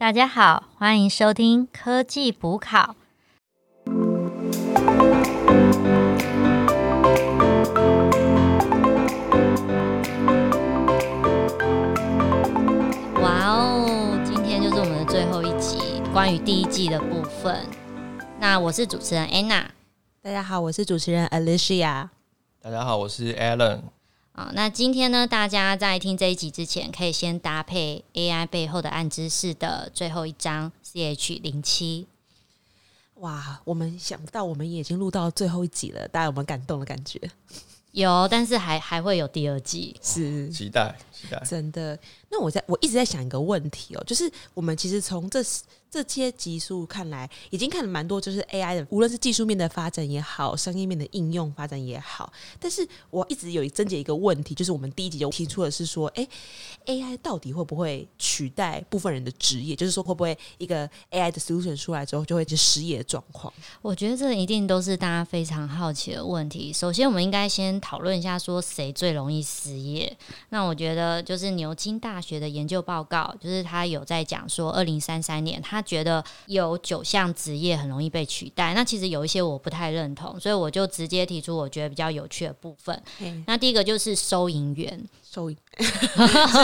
大家好，欢迎收听科技补考。哇哦，今天就是我们的最后一集，关于第一季的部分。那我是主持人 Anna。大家好，我是主持人 Alicia。大家好，我是 Alan。啊，那今天呢，大家在听这一集之前，可以先搭配 AI 背后的暗知识的最后一章 CH 零七。哇，我们想不到，我们也已经录到最后一集了，大家有没有感动的感觉？有，但是还还会有第二季，是期待期待。真的。那我在我一直在想一个问题哦，就是我们其实从这这些集数看来，已经看了蛮多，就是 AI 的，无论是技术面的发展也好，商业面的应用发展也好。但是我一直有一症结一个问题，就是我们第一集就提出的是说，哎，AI 到底会不会取代部分人的职业？就是说，会不会一个 AI 的 solution 出来之后，就会是失业的状况？我觉得这一定都是大家非常好奇的问题。首先，我们应该先讨论一下，说谁最容易失业？那我觉得就是牛津大学的研究报告，就是他有在讲说，二零三三年他觉得有九项职业很容易被取代。那其实有一些我不太认同，所以我就直接提出我觉得比较有趣的部分。那第一个就是收银员，收银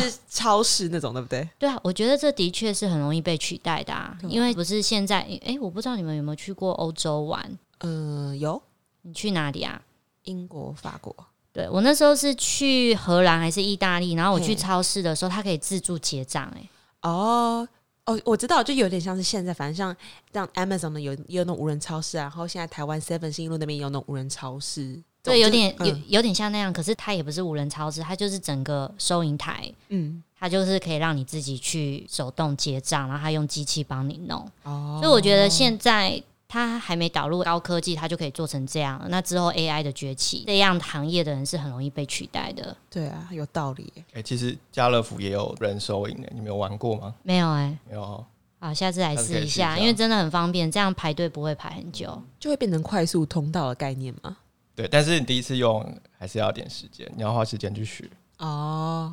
是超市那种，对不对？对啊，我觉得这的确是很容易被取代的啊，因为不是现在，哎，我不知道你们有没有去过欧洲玩？嗯，有。你去哪里啊？英国、法国。对我那时候是去荷兰还是意大利？然后我去超市的时候，他可以自助结账。哎，哦哦，我知道，就有点像是现在，反正像像 Amazon 的有也有那种无人超市啊，然后现在台湾 Seven 新路那边也有那种无人超市。对，有点有有点像那样，可是它也不是无人超市，它就是整个收银台。嗯，它就是可以让你自己去手动结账，然后它用机器帮你弄。哦，所以我觉得现在。它还没导入高科技，它就可以做成这样。那之后 AI 的崛起，这样行业的人是很容易被取代的。对啊，有道理。哎，其实家乐福也有人收银的，你没有玩过吗？没有哎，没有。好，下次来试一下，因为真的很方便，这样排队不会排很久，就会变成快速通道的概念吗？对，但是你第一次用还是要点时间，你要花时间去学。哦。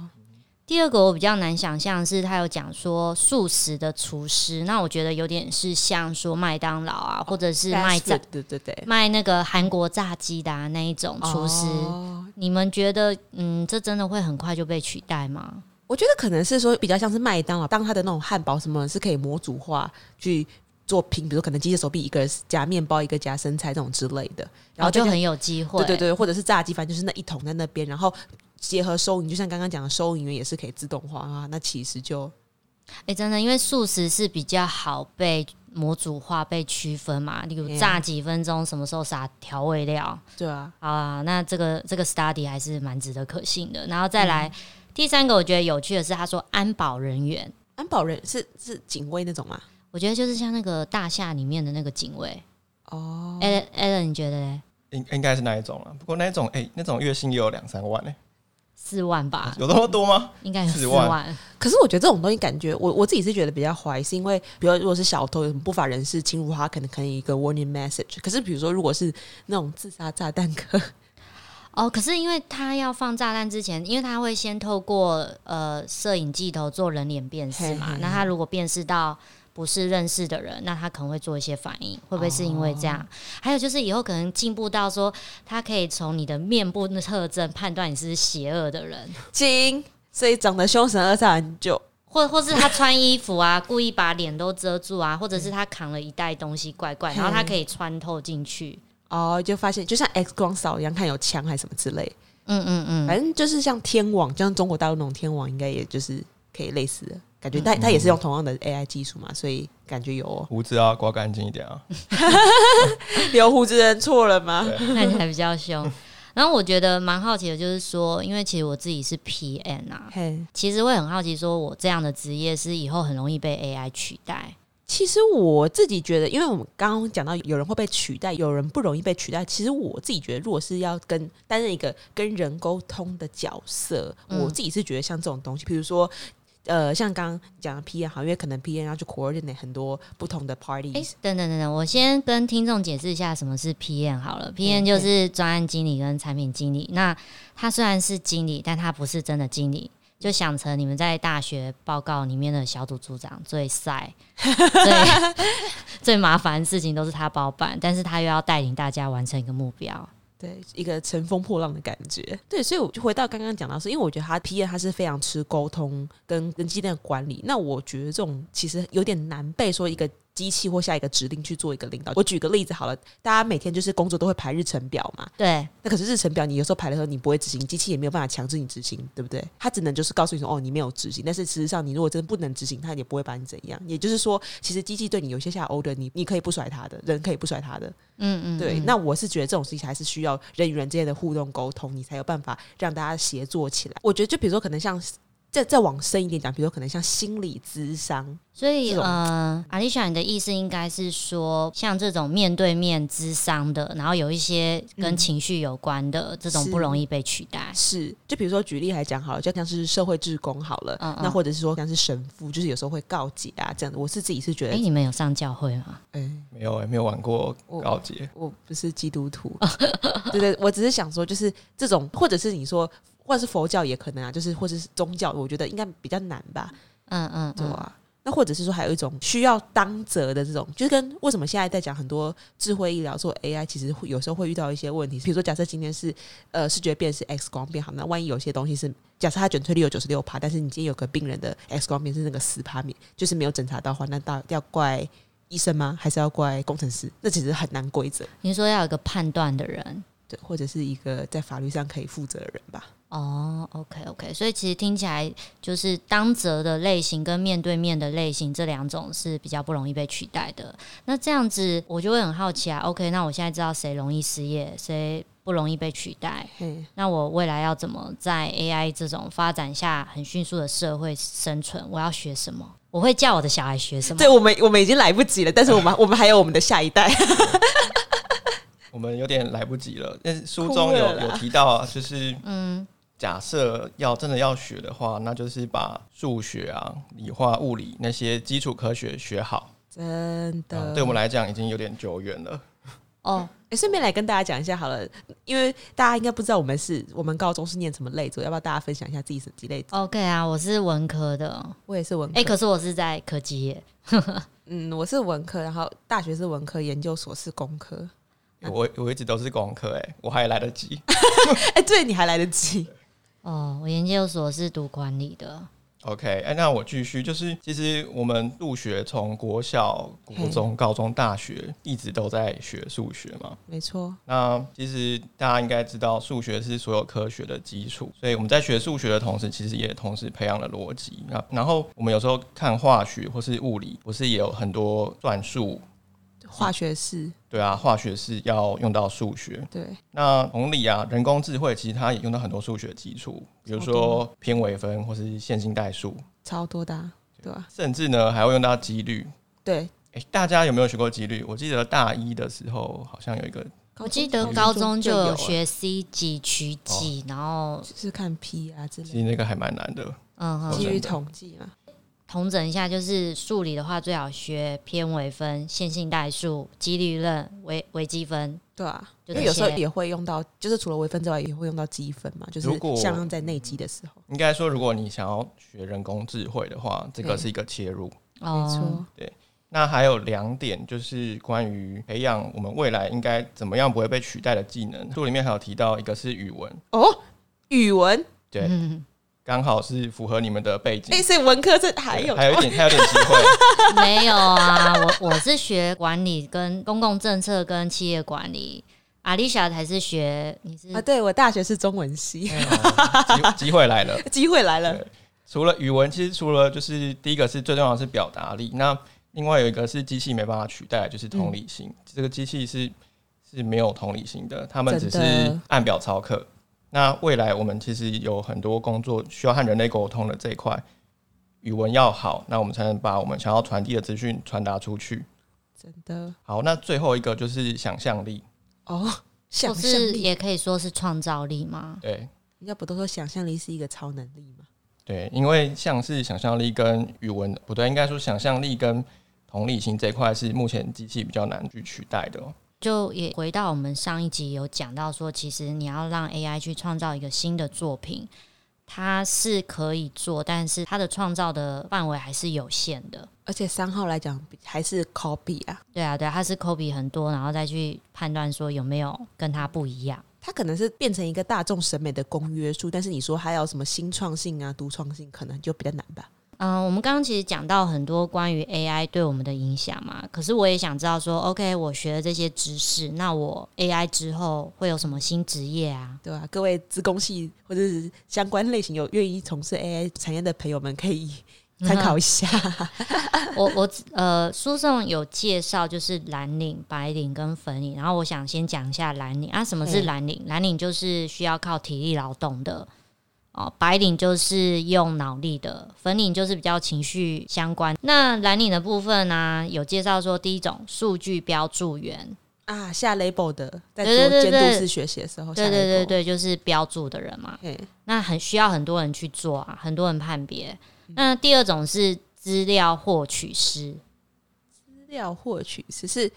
第二个我比较难想象是，他有讲说素食的厨师，那我觉得有点是像说麦当劳啊，或者是卖炸，对对对，卖那个韩国炸鸡的那一种厨师。你们觉得，嗯，这真的会很快就被取代吗？我觉得可能是说比较像是麦当劳，当他的那种汉堡什么是可以模组化去做拼，比如可能机械手臂一个夹面包，一个夹生菜这种之类的，然后就很有机会。对对对，或者是炸鸡，反正就是那一桶在那边，然后。结合收银，就像刚刚讲的，收银员也是可以自动化啊。那其实就，哎，真的，因为素食是比较好被模组化、被区分嘛。例如炸几分钟，什么时候撒调味料，对啊。好啊，那这个这个 study 还是蛮值得可信的。然后再来第三个，我觉得有趣的是，他说安保人员，安保人是是警卫那种吗？我觉得就是像那个大厦里面的那个警卫。哦，Allen，你觉得呢？应应该是那一种了。不过那一种，哎，那种月薪也有两三万呢。四万吧，有那么多吗？应该有四万。可是我觉得这种东西，感觉我我自己是觉得比较怀疑，是因为比如如果是小偷，有什么不法人士侵入，他可能可以一个 warning message。可是比如说，如果是那种自杀炸弹客，哦，可是因为他要放炸弹之前，因为他会先透过呃摄影镜头做人脸辨识嘛，那他如果辨识到。不是认识的人，那他可能会做一些反应，会不会是因为这样？还有就是以后可能进步到说，他可以从你的面部的特征判断你是邪恶的人，精，所以长得凶神恶煞很久，或或是他穿衣服啊，故意把脸都遮住啊，或者是他扛了一袋东西怪怪，然后他可以穿透进去，哦，就发现就像 X 光扫一样，看有枪还是什么之类，嗯嗯嗯，反正就是像天网，就像中国大陆那种天网，应该也就是可以类似的。感觉他他也是用同样的 AI 技术嘛，所以感觉有胡子要刮干净一点啊。留胡子人错了吗？看起来比较凶。然后我觉得蛮好奇的，就是说，因为其实我自己是 PM 啊，其实会很好奇，说我这样的职业是以后很容易被 AI 取代。其实我自己觉得，因为我们刚刚讲到有人会被取代，有人不容易被取代。其实我自己觉得，如果是要跟担任一个跟人沟通的角色，我自己是觉得像这种东西，比如说。呃，像刚刚讲的 P N 好，因为可能 P N 要去 coordinate 很多不同的 party。哎，等等等等，我先跟听众解释一下什么是 P N 好了。P N 就是专案经理跟产品经理。那他虽然是经理，但他不是真的经理。就想成你们在大学报告里面的小组组长最晒、最 最麻烦的事情都是他包办，但是他又要带领大家完成一个目标。对，一个乘风破浪的感觉。对，所以我就回到刚刚讲到，是因为我觉得他 P 他是非常吃沟通跟跟机电管理。那我觉得这种其实有点难被说一个。机器或下一个指令去做一个领导。我举个例子好了，大家每天就是工作都会排日程表嘛。对。那可是日程表，你有时候排的时候你不会执行，机器也没有办法强制你执行，对不对？它只能就是告诉你说，哦，你没有执行。但是事实上，你如果真的不能执行，它也不会把你怎样。也就是说，其实机器对你有些下 order，你你可以不甩它的，人可以不甩它的。嗯嗯。对。那我是觉得这种事情还是需要人与人之间的互动沟通，你才有办法让大家协作起来。我觉得，就比如说，可能像。再再往深一点讲，比如说可能像心理咨商，所以呃，阿丽莎，你的意思应该是说，像这种面对面咨商的，然后有一些跟情绪有关的这种不容易被取代。是，就比如说举例来讲好了，就像是社会志工好了，那或者是说像是神父，就是有时候会告解啊这样的。我是自己是觉得，哎，你们有上教会吗？哎，没有哎，没有玩过告解。我不是基督徒，对对，我只是想说，就是这种，或者是你说。或者是佛教也可能啊，就是或者是宗教，我觉得应该比较难吧。嗯嗯，对啊。那或者是说还有一种需要当责的这种，就是跟为什么现在在讲很多智慧医疗做 AI，其实会有时候会遇到一些问题。比如说，假设今天是呃视觉辨识 X 光变好，那万一有些东西是假设它准确率有九十六趴，但是你今天有个病人的 X 光片是那个十趴面，就是没有检查到话，那到要怪医生吗？还是要怪工程师？那其实很难规则。你说要有个判断的人，对，或者是一个在法律上可以负责的人吧。哦，OK OK，所以其实听起来就是当责的类型跟面对面的类型这两种是比较不容易被取代的。那这样子我就会很好奇啊。OK，那我现在知道谁容易失业，谁不容易被取代。那我未来要怎么在 AI 这种发展下很迅速的社会生存？我要学什么？我会叫我的小孩学什么？对我们，我们已经来不及了。但是我们，我们还有我们的下一代。我们有点来不及了。但是书中有有提到啊，就是嗯。假设要真的要学的话，那就是把数学啊、理化、物理那些基础科学学好。真的，对我们来讲已经有点久远了。哦，哎，顺便来跟大家讲一下好了，因为大家应该不知道我们是我们高中是念什么类组，要不要大家分享一下自己是几类？OK 啊，我是文科的，我也是文科。哎，可是我是在科技业。嗯，我是文科，然后大学是文科，研究所是工科。我我一直都是工科，哎，我还来得及。哎，对，你还来得及。哦，我研究所是读管理的。OK，哎，那我继续，就是其实我们入学从国小、国中、高中、大学一直都在学数学嘛。没错。那其实大家应该知道，数学是所有科学的基础，所以我们在学数学的同时，其实也同时培养了逻辑。那然后我们有时候看化学或是物理，不是也有很多算术？化学式，对啊，化学式要用到数学。对，那同理啊，人工智慧其实它也用到很多数学基础，比如说偏微分或是线性代数，超多的，对吧？甚至呢还会用到几率。对，哎，大家有没有学过几率？我记得大一的时候好像有一个，我记得高中就有学 C 几取几，然后是看 P 啊之类。其实那个还蛮难的，嗯，基于统计嘛。统整一下，就是数理的话，最好学偏微分、线性代数、几率论、微微积分。对啊，因为有时候也会用到，就是除了微分之外，也会用到积分嘛。就是像用在内积的时候，应该说，如果你想要学人工智慧的话，这个是一个切入。没错，对。那还有两点，就是关于培养我们未来应该怎么样不会被取代的技能。书里面还有提到一个是语文哦，语文对。刚好是符合你们的背景。哎，所以文科这还有还有一点，还有点机会。没有啊，我我是学管理跟公共政策跟企业管理。阿丽莎才是学你是啊？对我大学是中文系。机机会来了，机会来了。除了语文，其实除了就是第一个是最重要的是表达力。那另外有一个是机器没办法取代，就是同理心。这个机器是是没有同理心的，他们只是按表操课。那未来我们其实有很多工作需要和人类沟通的这一块，语文要好，那我们才能把我们想要传递的资讯传达出去。真的好，那最后一个就是想象力哦，想象力也可以说是创造力吗？对，人家不都说想象力是一个超能力吗？对，因为像是想象力跟语文不对，应该说想象力跟同理心这一块是目前机器比较难去取代的。就也回到我们上一集有讲到说，其实你要让 AI 去创造一个新的作品，它是可以做，但是它的创造的范围还是有限的。而且三号来讲还是 copy 啊，对啊，对啊，它是 copy 很多，然后再去判断说有没有跟它不一样。它可能是变成一个大众审美的公约数，但是你说还有什么新创性啊、独创性，可能就比较难吧。嗯，我们刚刚其实讲到很多关于 AI 对我们的影响嘛，可是我也想知道说，OK，我学了这些知识，那我 AI 之后会有什么新职业啊？对啊？各位资工系或者是相关类型有愿意从事 AI 产业的朋友们，可以参考一下。我我呃，书上有介绍就是蓝领、白领跟粉领，然后我想先讲一下蓝领啊，什么是蓝领？蓝领就是需要靠体力劳动的。哦，白领就是用脑力的，粉领就是比较情绪相关。那蓝领的部分呢，有介绍说，第一种数据标注员啊，下 label 的，在做监督式学习的时候，对对对对，就是标注的人嘛。那很需要很多人去做啊，很多人判别。那第二种是资料获取师，资料获取师是。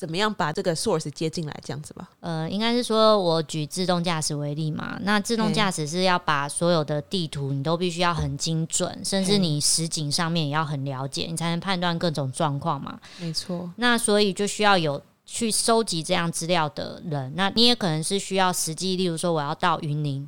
怎么样把这个 source 接进来，这样子吧？呃，应该是说，我举自动驾驶为例嘛。那自动驾驶是要把所有的地图，你都必须要很精准，甚至你实景上面也要很了解，你才能判断各种状况嘛。没错。那所以就需要有去收集这样资料的人。那你也可能是需要实际，例如说我要到云林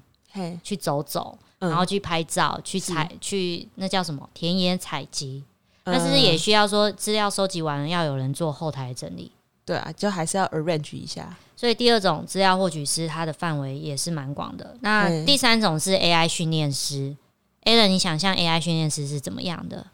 去走走，然后去拍照，去采去那叫什么田野采集。但是也需要说资料收集完了，要有人做后台整理？对啊，就还是要 arrange 一下。所以第二种资料获取师，它的范围也是蛮广的。那第三种是 AI 训练师。a l a n 你想象 AI 训练师是怎么样的？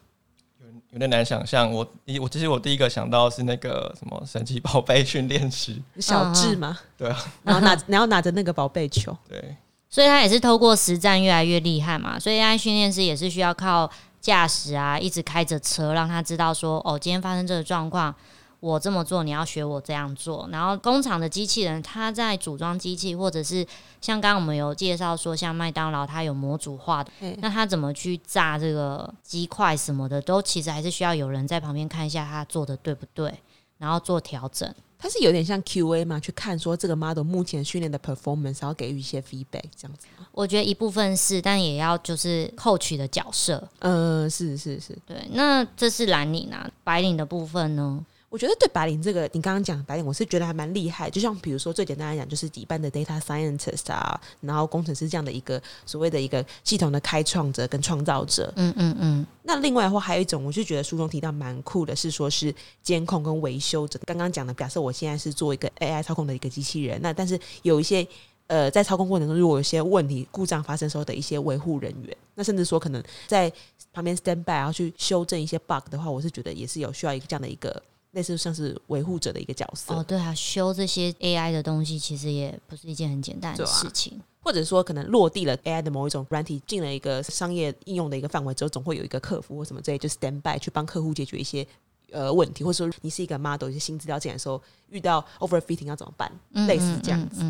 有有点难想象。我第我其实我第一个想到是那个什么神奇宝贝训练师小智吗？对啊，然后拿然后拿着那个宝贝球。对，所以他也是透过实战越来越厉害嘛。所以 AI 训练师也是需要靠驾驶啊，一直开着车，让他知道说，哦，今天发生这个状况。我这么做，你要学我这样做。然后工厂的机器人，它在组装机器，或者是像刚刚我们有介绍说，像麦当劳它有模组化的，那它怎么去炸这个鸡块什么的，都其实还是需要有人在旁边看一下它做的对不对，然后做调整。它是有点像 QA 嘛，去看说这个 model 目前训练的 performance，然后给予一些 feedback 这样子。我觉得一部分是，但也要就是后取的角色。嗯，是是是，对。那这是蓝领啊，白领的部分呢？我觉得对白领这个，你刚刚讲白领，我是觉得还蛮厉害。就像比如说最简单来讲，就是一般的 data scientist 啊，然后工程师这样的一个所谓的一个系统的开创者跟创造者。嗯嗯嗯。那另外的话，还有一种，我就觉得书中提到蛮酷的，是说是监控跟维修者。刚刚讲的，假设我现在是做一个 AI 操控的一个机器人，那但是有一些呃在操控过程中，如果有些问题故障发生时候的一些维护人员，那甚至说可能在旁边 stand by 然后去修正一些 bug 的话，我是觉得也是有需要一个这样的一个。类似像是维护者的一个角色。哦，对啊，修这些 AI 的东西其实也不是一件很简单的事情，或者说可能落地了 AI 的某一种软体进了一个商业应用的一个范围之后，总会有一个客服或什么之类就 stand by 去帮客户解决一些呃问题，或者说你是一个 model 一些新资料进来的时候遇到 overfitting 要怎么办，类似这样子。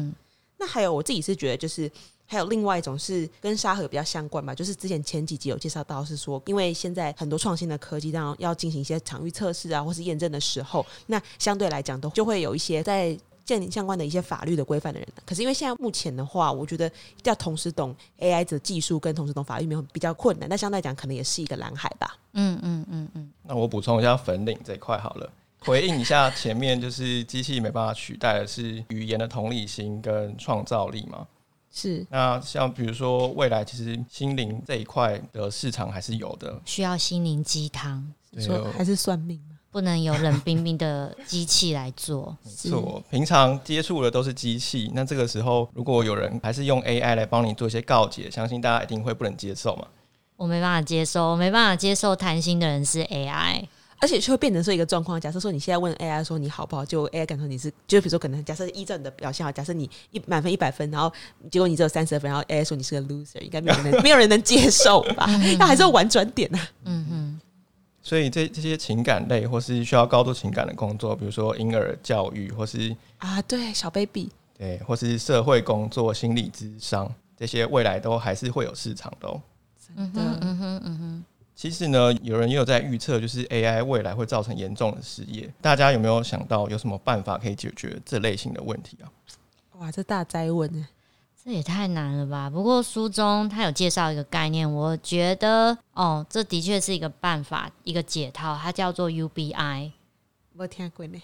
那还有我自己是觉得就是。还有另外一种是跟沙盒比较相关吧，就是之前前几集有介绍到，是说因为现在很多创新的科技，当然要进行一些场域测试啊，或是验证的时候，那相对来讲都就会有一些在建立相关的一些法律的规范的人。可是因为现在目前的话，我觉得要同时懂 AI 的技术跟同时懂法律没有比较困难，那相对来讲可能也是一个蓝海吧。嗯嗯嗯嗯。那我补充一下粉领这一块好了，回应一下前面就是机器没办法取代的是语言的同理心跟创造力嘛。是，那像比如说未来其实心灵这一块的市场还是有的，需要心灵鸡汤，说还是算命吗？不能有冷冰冰的机器来做。没错，平常接触的都是机器，那这个时候如果有人还是用 AI 来帮你做一些告解，相信大家一定会不能接受嘛。我没办法接受，我没办法接受谈心的人是 AI。而且就会变成说一个状况，假设说你现在问 AI 说你好不好，就 AI 感受你是，就比如说可能假设依照你的表现啊，假设你一满分一百分，然后结果你只有三十分，然后 AI 说你是个 loser，应该没有人 没有人能接受吧？那还是要婉转点啊。嗯嗯。所以这这些情感类或是需要高度情感的工作，比如说婴儿教育或是啊，对小 baby，对，或是社会工作、心理智商这些，未来都还是会有市场的。哦。嗯哼，嗯哼，嗯哼。其实呢，有人也有在预测，就是 AI 未来会造成严重的失业。大家有没有想到有什么办法可以解决这类型的问题啊？哇，这大灾问呢！这也太难了吧？不过书中他有介绍一个概念，我觉得哦，这的确是一个办法，一个解套，它叫做 UBI。我听过呢。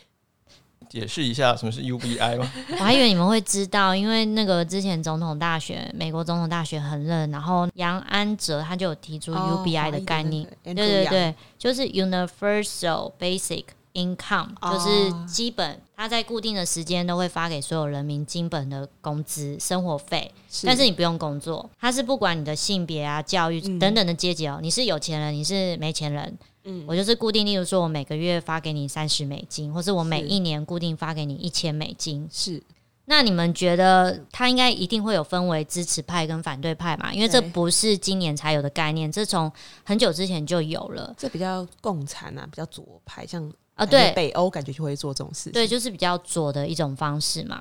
解释一下什么是 UBI 吗？我还以为你们会知道，因为那个之前总统大选，美国总统大选很热，然后杨安哲他就有提出 UBI 的概念，对对对，就是 Universal Basic Income，就是基本他在固定的时间都会发给所有人民基本的工资、生活费，但是你不用工作，他是不管你的性别啊、教育等等的阶级哦，你是有钱人，你是没钱人。嗯，我就是固定，例如说，我每个月发给你三十美金，或是我每一年固定发给你一千美金。是，那你们觉得他应该一定会有分为支持派跟反对派嘛？因为这不是今年才有的概念，这从很久之前就有了。这比较共产啊，比较左派，像啊，对北欧感觉就会做这种事。对，就是比较左的一种方式嘛。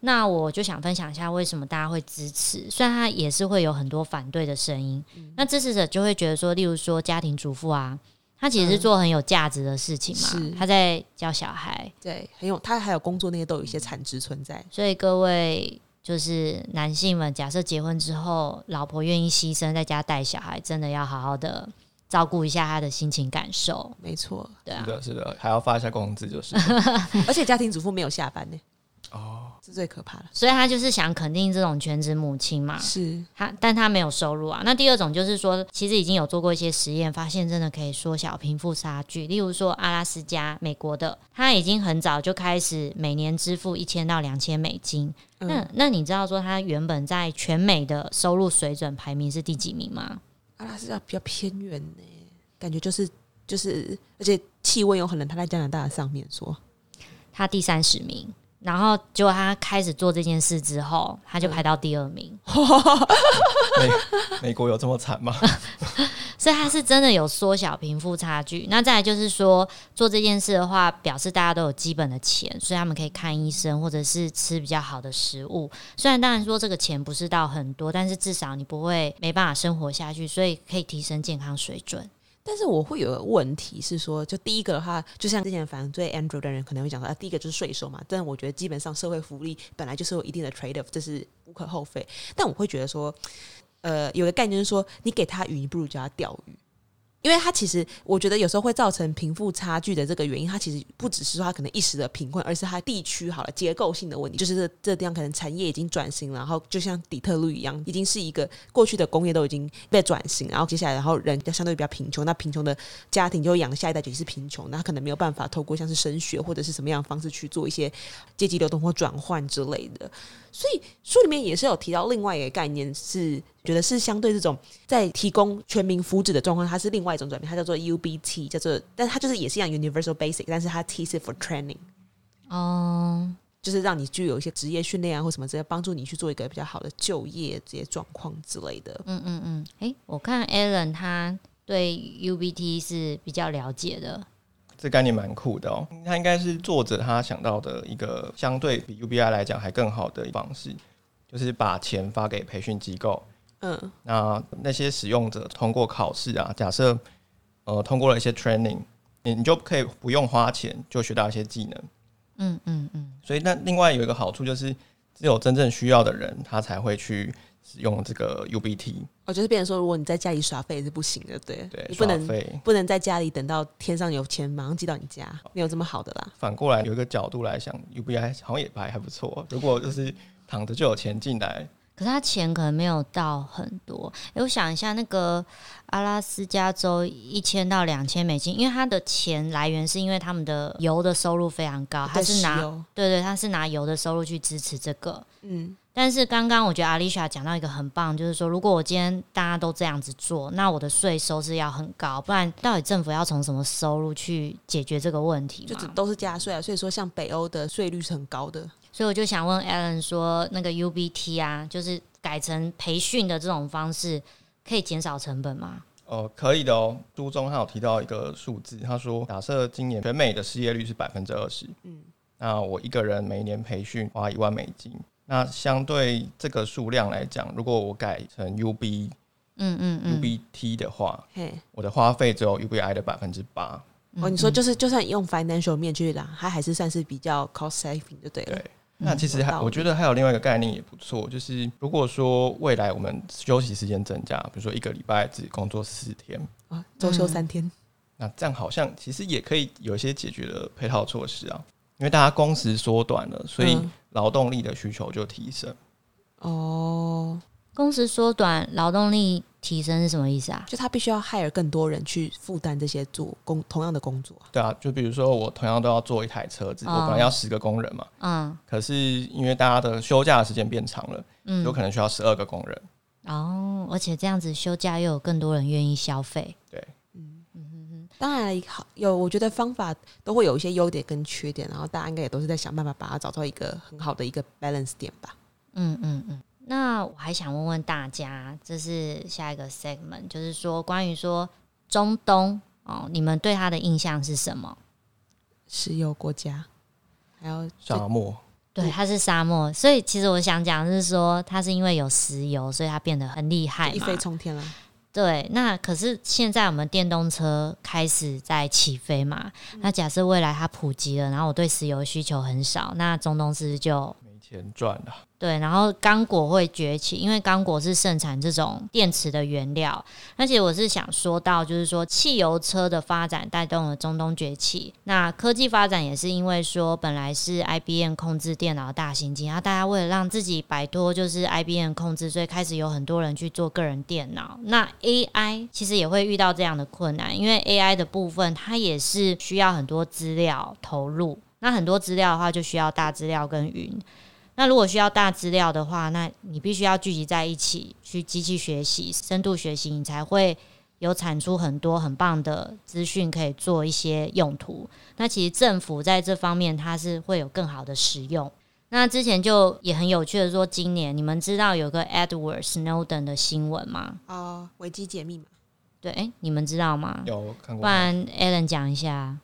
那我就想分享一下为什么大家会支持，虽然他也是会有很多反对的声音。那支持者就会觉得说，例如说家庭主妇啊。他其实是做很有价值的事情嘛，他在教小孩，对，很有他还有工作那些都有一些产值存在。所以各位就是男性们，假设结婚之后，老婆愿意牺牲在家带小孩，真的要好好的照顾一下他的心情感受。没错，对啊，是的，是的，还要发一下工资就是，而且家庭主妇没有下班呢。哦。是最可怕的，所以他就是想肯定这种全职母亲嘛，是他，但他没有收入啊。那第二种就是说，其实已经有做过一些实验，发现真的可以缩小贫富差距。例如说，阿拉斯加，美国的，他已经很早就开始每年支付一千到两千美金。那那你知道说他原本在全美的收入水准排名是第几名吗？阿拉斯加比较偏远呢，感觉就是就是，而且气温有可能他在加拿大的上面，说他第三十名。然后结果他开始做这件事之后，他就排到第二名。美美国有这么惨吗？所以它是真的有缩小贫富差距。那再来就是说，做这件事的话，表示大家都有基本的钱，所以他们可以看医生，或者是吃比较好的食物。虽然当然说这个钱不是到很多，但是至少你不会没办法生活下去，所以可以提升健康水准。但是我会有个问题是说，就第一个的话，就像之前反对 Andrew 的人可能会讲说，啊，第一个就是税收嘛。但我觉得基本上社会福利本来就是有一定的 trade off，这是无可厚非。但我会觉得说，呃，有个概念是说，你给他鱼，你不如教他钓鱼。因为他其实，我觉得有时候会造成贫富差距的这个原因，他其实不只是说他可能一时的贫困，而是他地区好了结构性的问题，就是这这地方可能产业已经转型了，然后就像底特律一样，已经是一个过去的工业都已经被转型，然后接下来然后人相对比较贫穷，那贫穷的家庭就养下一代就是贫穷，那可能没有办法透过像是升学或者是什么样的方式去做一些阶级流动或转换之类的。所以书里面也是有提到另外一个概念，是觉得是相对这种在提供全民福祉的状况，它是另外一种转变，它叫做 UBT，叫做，但它就是也是一样 Universal Basic，但是它 T 是 for training，哦，就是让你具有一些职业训练啊或什么之类，帮助你去做一个比较好的就业这些状况之类的。嗯嗯嗯，哎，我看 Alan 他对 UBT 是比较了解的。这概念蛮酷的哦，它应该是作者他想到的一个相对比 UBI 来讲还更好的方式，就是把钱发给培训机构，嗯，那那些使用者通过考试啊，假设呃通过了一些 training，你你就可以不用花钱就学到一些技能，嗯嗯嗯，所以那另外有一个好处就是，只有真正需要的人他才会去。使用这个 UBT，哦就是变成说，如果你在家里耍废是不行的，对，对，你不能不能在家里等到天上有钱马上寄到你家，没有这么好的啦。反过来有一个角度来想，UBI 好像也还还不错。如果就是躺着就有钱进来，可是他钱可能没有到很多。哎，我想一下，那个阿拉斯加州一千到两千美金，因为他的钱来源是因为他们的油的收入非常高，他是拿对对，他是拿油的收入去支持这个，嗯。但是刚刚我觉得阿丽莎讲到一个很棒，就是说，如果我今天大家都这样子做，那我的税收是要很高，不然到底政府要从什么收入去解决这个问题？就都是加税啊，所以说像北欧的税率是很高的。所以我就想问 Alan 说，那个 UBT 啊，就是改成培训的这种方式，可以减少成本吗？哦，可以的哦。书中他有提到一个数字，他说，假设今年全美的失业率是百分之二十，嗯，那我一个人每年培训花一万美金。那相对这个数量来讲，如果我改成 UB，嗯嗯嗯，UBT 的话，嘿我的花费只有 UBI 的百分之八。哦，你说就是就算用 financial 面去啦，它还是算是比较 cost saving 就对了。对，那其实还我觉得还有另外一个概念也不错，就是如果说未来我们休息时间增加，比如说一个礼拜只工作四天啊，周休三天，那这样好像其实也可以有一些解决的配套措施啊，因为大家工时缩短了，所以劳动力的需求就提升。哦，工时缩短，劳动力提升是什么意思啊？就他必须要 hire 更多人去负担这些做工同样的工作。对啊，就比如说我同样都要做一台车子，我本来要十个工人嘛，嗯，可是因为大家的休假的时间变长了，嗯，有可能需要十二个工人。哦，而且这样子休假又有更多人愿意消费。对，嗯嗯嗯，当然好有，我觉得方法都会有一些优点跟缺点，然后大家应该也都是在想办法把它找到一个很好的一个 balance 点吧。嗯嗯嗯，那我还想问问大家，这是下一个 segment，就是说关于说中东哦，你们对它的印象是什么？石油国家，还有沙漠。对，它是沙漠，所以其实我想讲是说，它是因为有石油，所以它变得很厉害，一飞冲天了。对，那可是现在我们电动车开始在起飞嘛？那假设未来它普及了，然后我对石油需求很少，那中东是不是就没钱赚了？对，然后刚果会崛起，因为刚果是盛产这种电池的原料。而且我是想说到，就是说汽油车的发展带动了中东崛起。那科技发展也是因为说，本来是 IBM 控制电脑大型机，然后大家为了让自己摆脱就是 IBM 控制，所以开始有很多人去做个人电脑。那 AI 其实也会遇到这样的困难，因为 AI 的部分它也是需要很多资料投入。那很多资料的话，就需要大资料跟云。那如果需要大资料的话，那你必须要聚集在一起去机器学习、深度学习，你才会有产出很多很棒的资讯，可以做一些用途。那其实政府在这方面它是会有更好的使用。那之前就也很有趣的说，今年你们知道有个 Edward Snowden 的新闻吗？哦，维基解密嘛？对，哎，你们知道吗？有看过。不然 Alan 讲一下。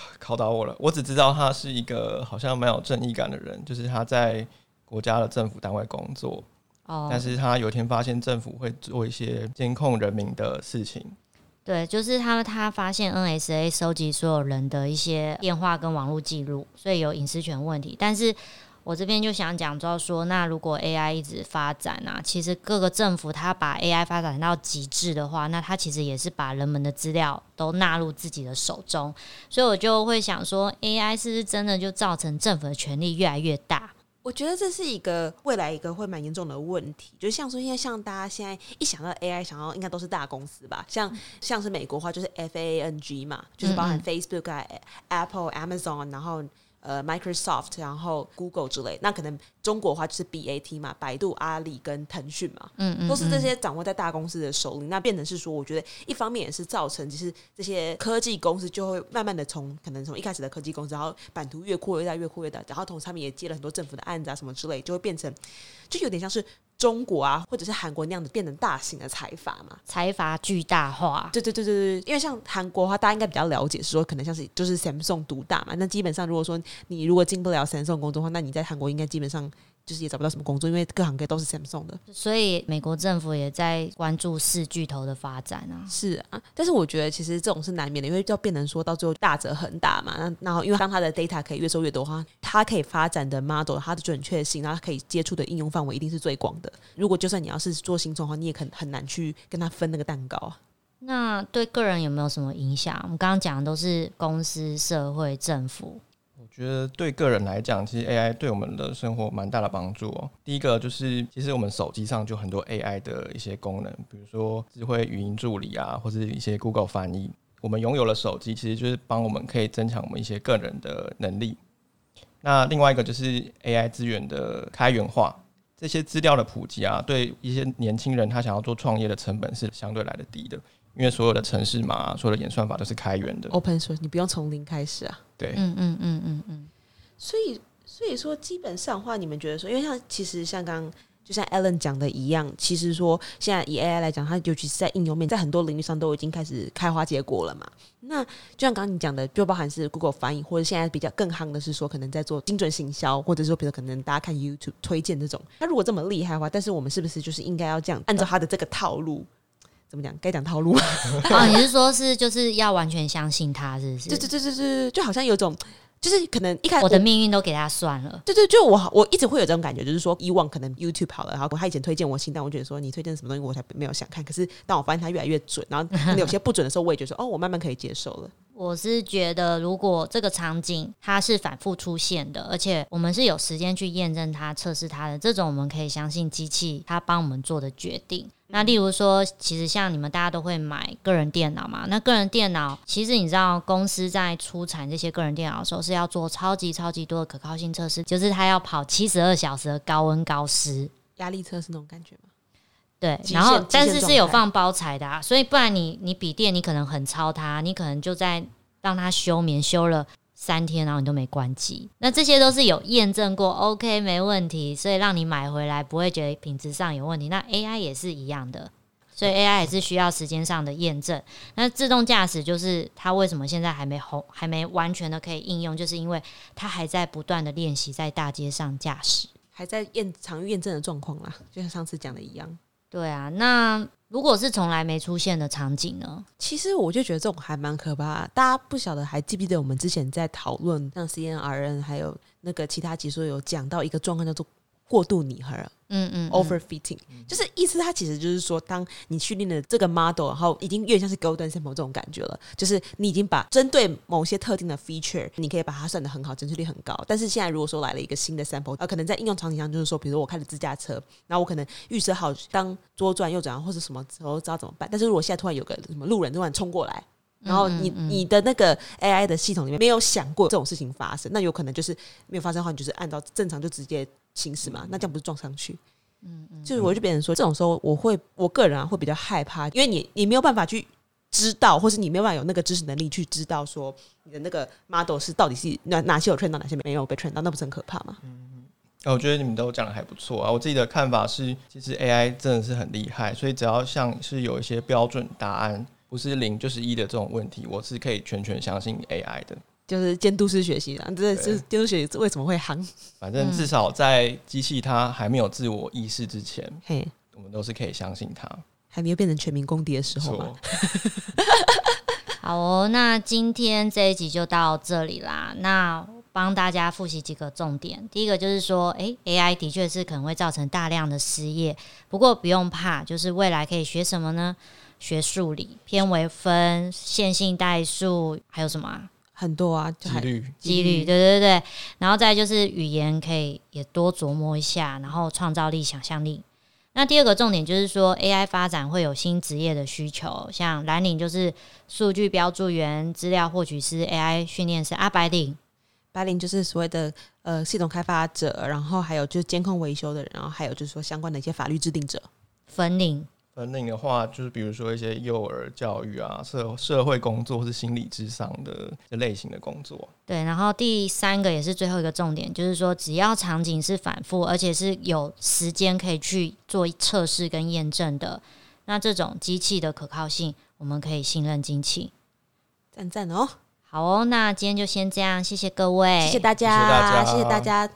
考倒我了！我只知道他是一个好像蛮有正义感的人，就是他在国家的政府单位工作，哦，但是他有一天发现政府会做一些监控人民的事情。对，就是他他发现 NSA 收集所有人的一些电话跟网络记录，所以有隐私权问题，但是。我这边就想讲，到说，那如果 AI 一直发展啊，其实各个政府它把 AI 发展到极致的话，那它其实也是把人们的资料都纳入自己的手中。所以我就会想说，AI 是不是真的就造成政府的权力越来越大？我觉得这是一个未来一个会蛮严重的问题。就像说，现在像大家现在一想到 AI，想到应该都是大公司吧？像像是美国话就是 FANG 嘛，就是包含 Facebook 啊、Apple、Amazon，然后。呃，Microsoft，然后 Google 之类，那可能中国的话就是 BAT 嘛，百度、阿里跟腾讯嘛，嗯嗯，都是这些掌握在大公司的手里。那变成是说，我觉得一方面也是造成，就是这些科技公司就会慢慢的从可能从一开始的科技公司，然后版图越扩越大，越扩越大，然后同时他们也接了很多政府的案子啊什么之类，就会变成，就有点像是。中国啊，或者是韩国那样子变成大型的财阀嘛，财阀巨大化。对对对对对，因为像韩国的话，大家应该比较了解，是说可能像是就是 Samsung 独大嘛。那基本上如果说你如果进不了 Samsung 工作的话，那你在韩国应该基本上。就是也找不到什么工作，因为各行各业都是 Samsung 的，所以美国政府也在关注四巨头的发展啊。是啊，但是我觉得其实这种是难免的，因为要变成说到最后大者恒大嘛。那然后因为当它的 data 可以越收越多的话，它可以发展的 model 它的准确性，然后可以接触的应用范围一定是最广的。如果就算你要是做新创的话，你也很很难去跟他分那个蛋糕啊。那对个人有没有什么影响？我们刚刚讲的都是公司、社会、政府。觉得对个人来讲，其实 AI 对我们的生活蛮大的帮助哦。第一个就是，其实我们手机上就很多 AI 的一些功能，比如说智慧语音助理啊，或者一些 Google 翻译。我们拥有了手机，其实就是帮我们可以增强我们一些个人的能力。那另外一个就是 AI 资源的开源化，这些资料的普及啊，对一些年轻人他想要做创业的成本是相对来的低的。因为所有的城市嘛、所有的演算法都是开源的，open source，你不用从零开始啊。对，嗯嗯嗯嗯嗯。所以，所以说，基本上话，你们觉得说，因为像其实像刚就像 Alan 讲的一样，其实说现在以 AI 来讲，它尤其是在应用面，在很多领域上都已经开始开花结果了嘛。那就像刚刚你讲的，就包含是 Google 翻译，或者现在比较更夯的是说，可能在做精准行销，或者说比如可能大家看 YouTube 推荐这种。那如果这么厉害的话，但是我们是不是就是应该要这样按照它的这个套路？怎么讲？该讲套路啊？你是说，是就是要完全相信他，是不是？对对对对对，就好像有种，就是可能一开始我的命运都给他算了。对对，就我我一直会有这种感觉，就是说以往可能 YouTube 好了，然后他以前推荐我新但，我觉得说你推荐什么东西我才没有想看，可是当我发现他越来越准，然后可能有些不准的时候，我也觉得说哦，我慢慢可以接受了。我是觉得，如果这个场景它是反复出现的，而且我们是有时间去验证它、测试它的，这种我们可以相信机器它帮我们做的决定。那例如说，其实像你们大家都会买个人电脑嘛，那个人电脑其实你知道，公司在出产这些个人电脑的时候是要做超级超级多的可靠性测试，就是它要跑七十二小时的高温高湿压力测试那种感觉吗？对，然后但是是有放包材的啊，所以不然你你笔电你可能很超它，你可能就在让它休眠休了三天，然后你都没关机，那这些都是有验证过，OK 没问题，所以让你买回来不会觉得品质上有问题。那 AI 也是一样的。所以 AI 也是需要时间上的验证。那自动驾驶就是它为什么现在还没红，还没完全的可以应用，就是因为它还在不断的练习在大街上驾驶。还在验常验证的状况啦，就像上次讲的一样。对啊，那如果是从来没出现的场景呢？其实我就觉得这种还蛮可怕。大家不晓得还记不记得我们之前在讨论像 CNRN 还有那个其他集数有讲到一个状况叫做过度拟合嗯嗯嗯 （overfitting），、就是意思它其实就是说，当你训练的这个 model，然后已经有点像是 golden sample 这种感觉了，就是你已经把针对某些特定的 feature，你可以把它算得很好，准确率很高。但是现在如果说来了一个新的 sample，呃，可能在应用场景上就是说，比如说我开了自驾车，然后我可能预设好当左转右转或者什么时候知道怎么办，但是如果现在突然有个什么路人突然冲过来。然后你你的那个 AI 的系统里面没有想过这种事情发生，那有可能就是没有发生的话，你就是按照正常就直接行驶嘛，那这样不是撞上去？嗯嗯，就是我就别人说，这种时候我会我个人啊会比较害怕，因为你你没有办法去知道，或是你没有办法有那个知识能力去知道说你的那个 model 是到底是哪哪些有 train 到，哪些没有被 train 到，那不是很可怕吗？那我觉得你们都讲的还不错啊。我自己的看法是，其实 AI 真的是很厉害，所以只要像是有一些标准答案，不是零就是一的这种问题，我是可以全权相信 AI 的。就是监督式学习啊，这是监督学习为什么会行？反正至少在机器它还没有自我意识之前，嘿，我们都是可以相信它。还没有变成全民公敌的时候嘛。，好哦，那今天这一集就到这里啦。那帮大家复习几个重点。第一个就是说，诶 a i 的确是可能会造成大量的失业，不过不用怕，就是未来可以学什么呢？学数理、偏微分、线性代数，还有什么啊？很多啊，就还几率。几率，对对对，然后再就是语言可以也多琢磨一下，然后创造力、想象力。那第二个重点就是说，AI 发展会有新职业的需求，像蓝领就是数据标注员、资料获取师、AI 训练师，啊，白领。白领就是所谓的呃系统开发者，然后还有就是监控维修的人，然后还有就是说相关的一些法律制定者。粉领，分领的话，就是比如说一些幼儿教育啊、社社会工作或是心理智商的这类型的工作。对，然后第三个也是最后一个重点，就是说只要场景是反复，而且是有时间可以去做测试跟验证的，那这种机器的可靠性，我们可以信任机器。赞赞哦，好哦，那今天就先这样，谢谢各位，谢谢大家，谢谢大家。谢谢大家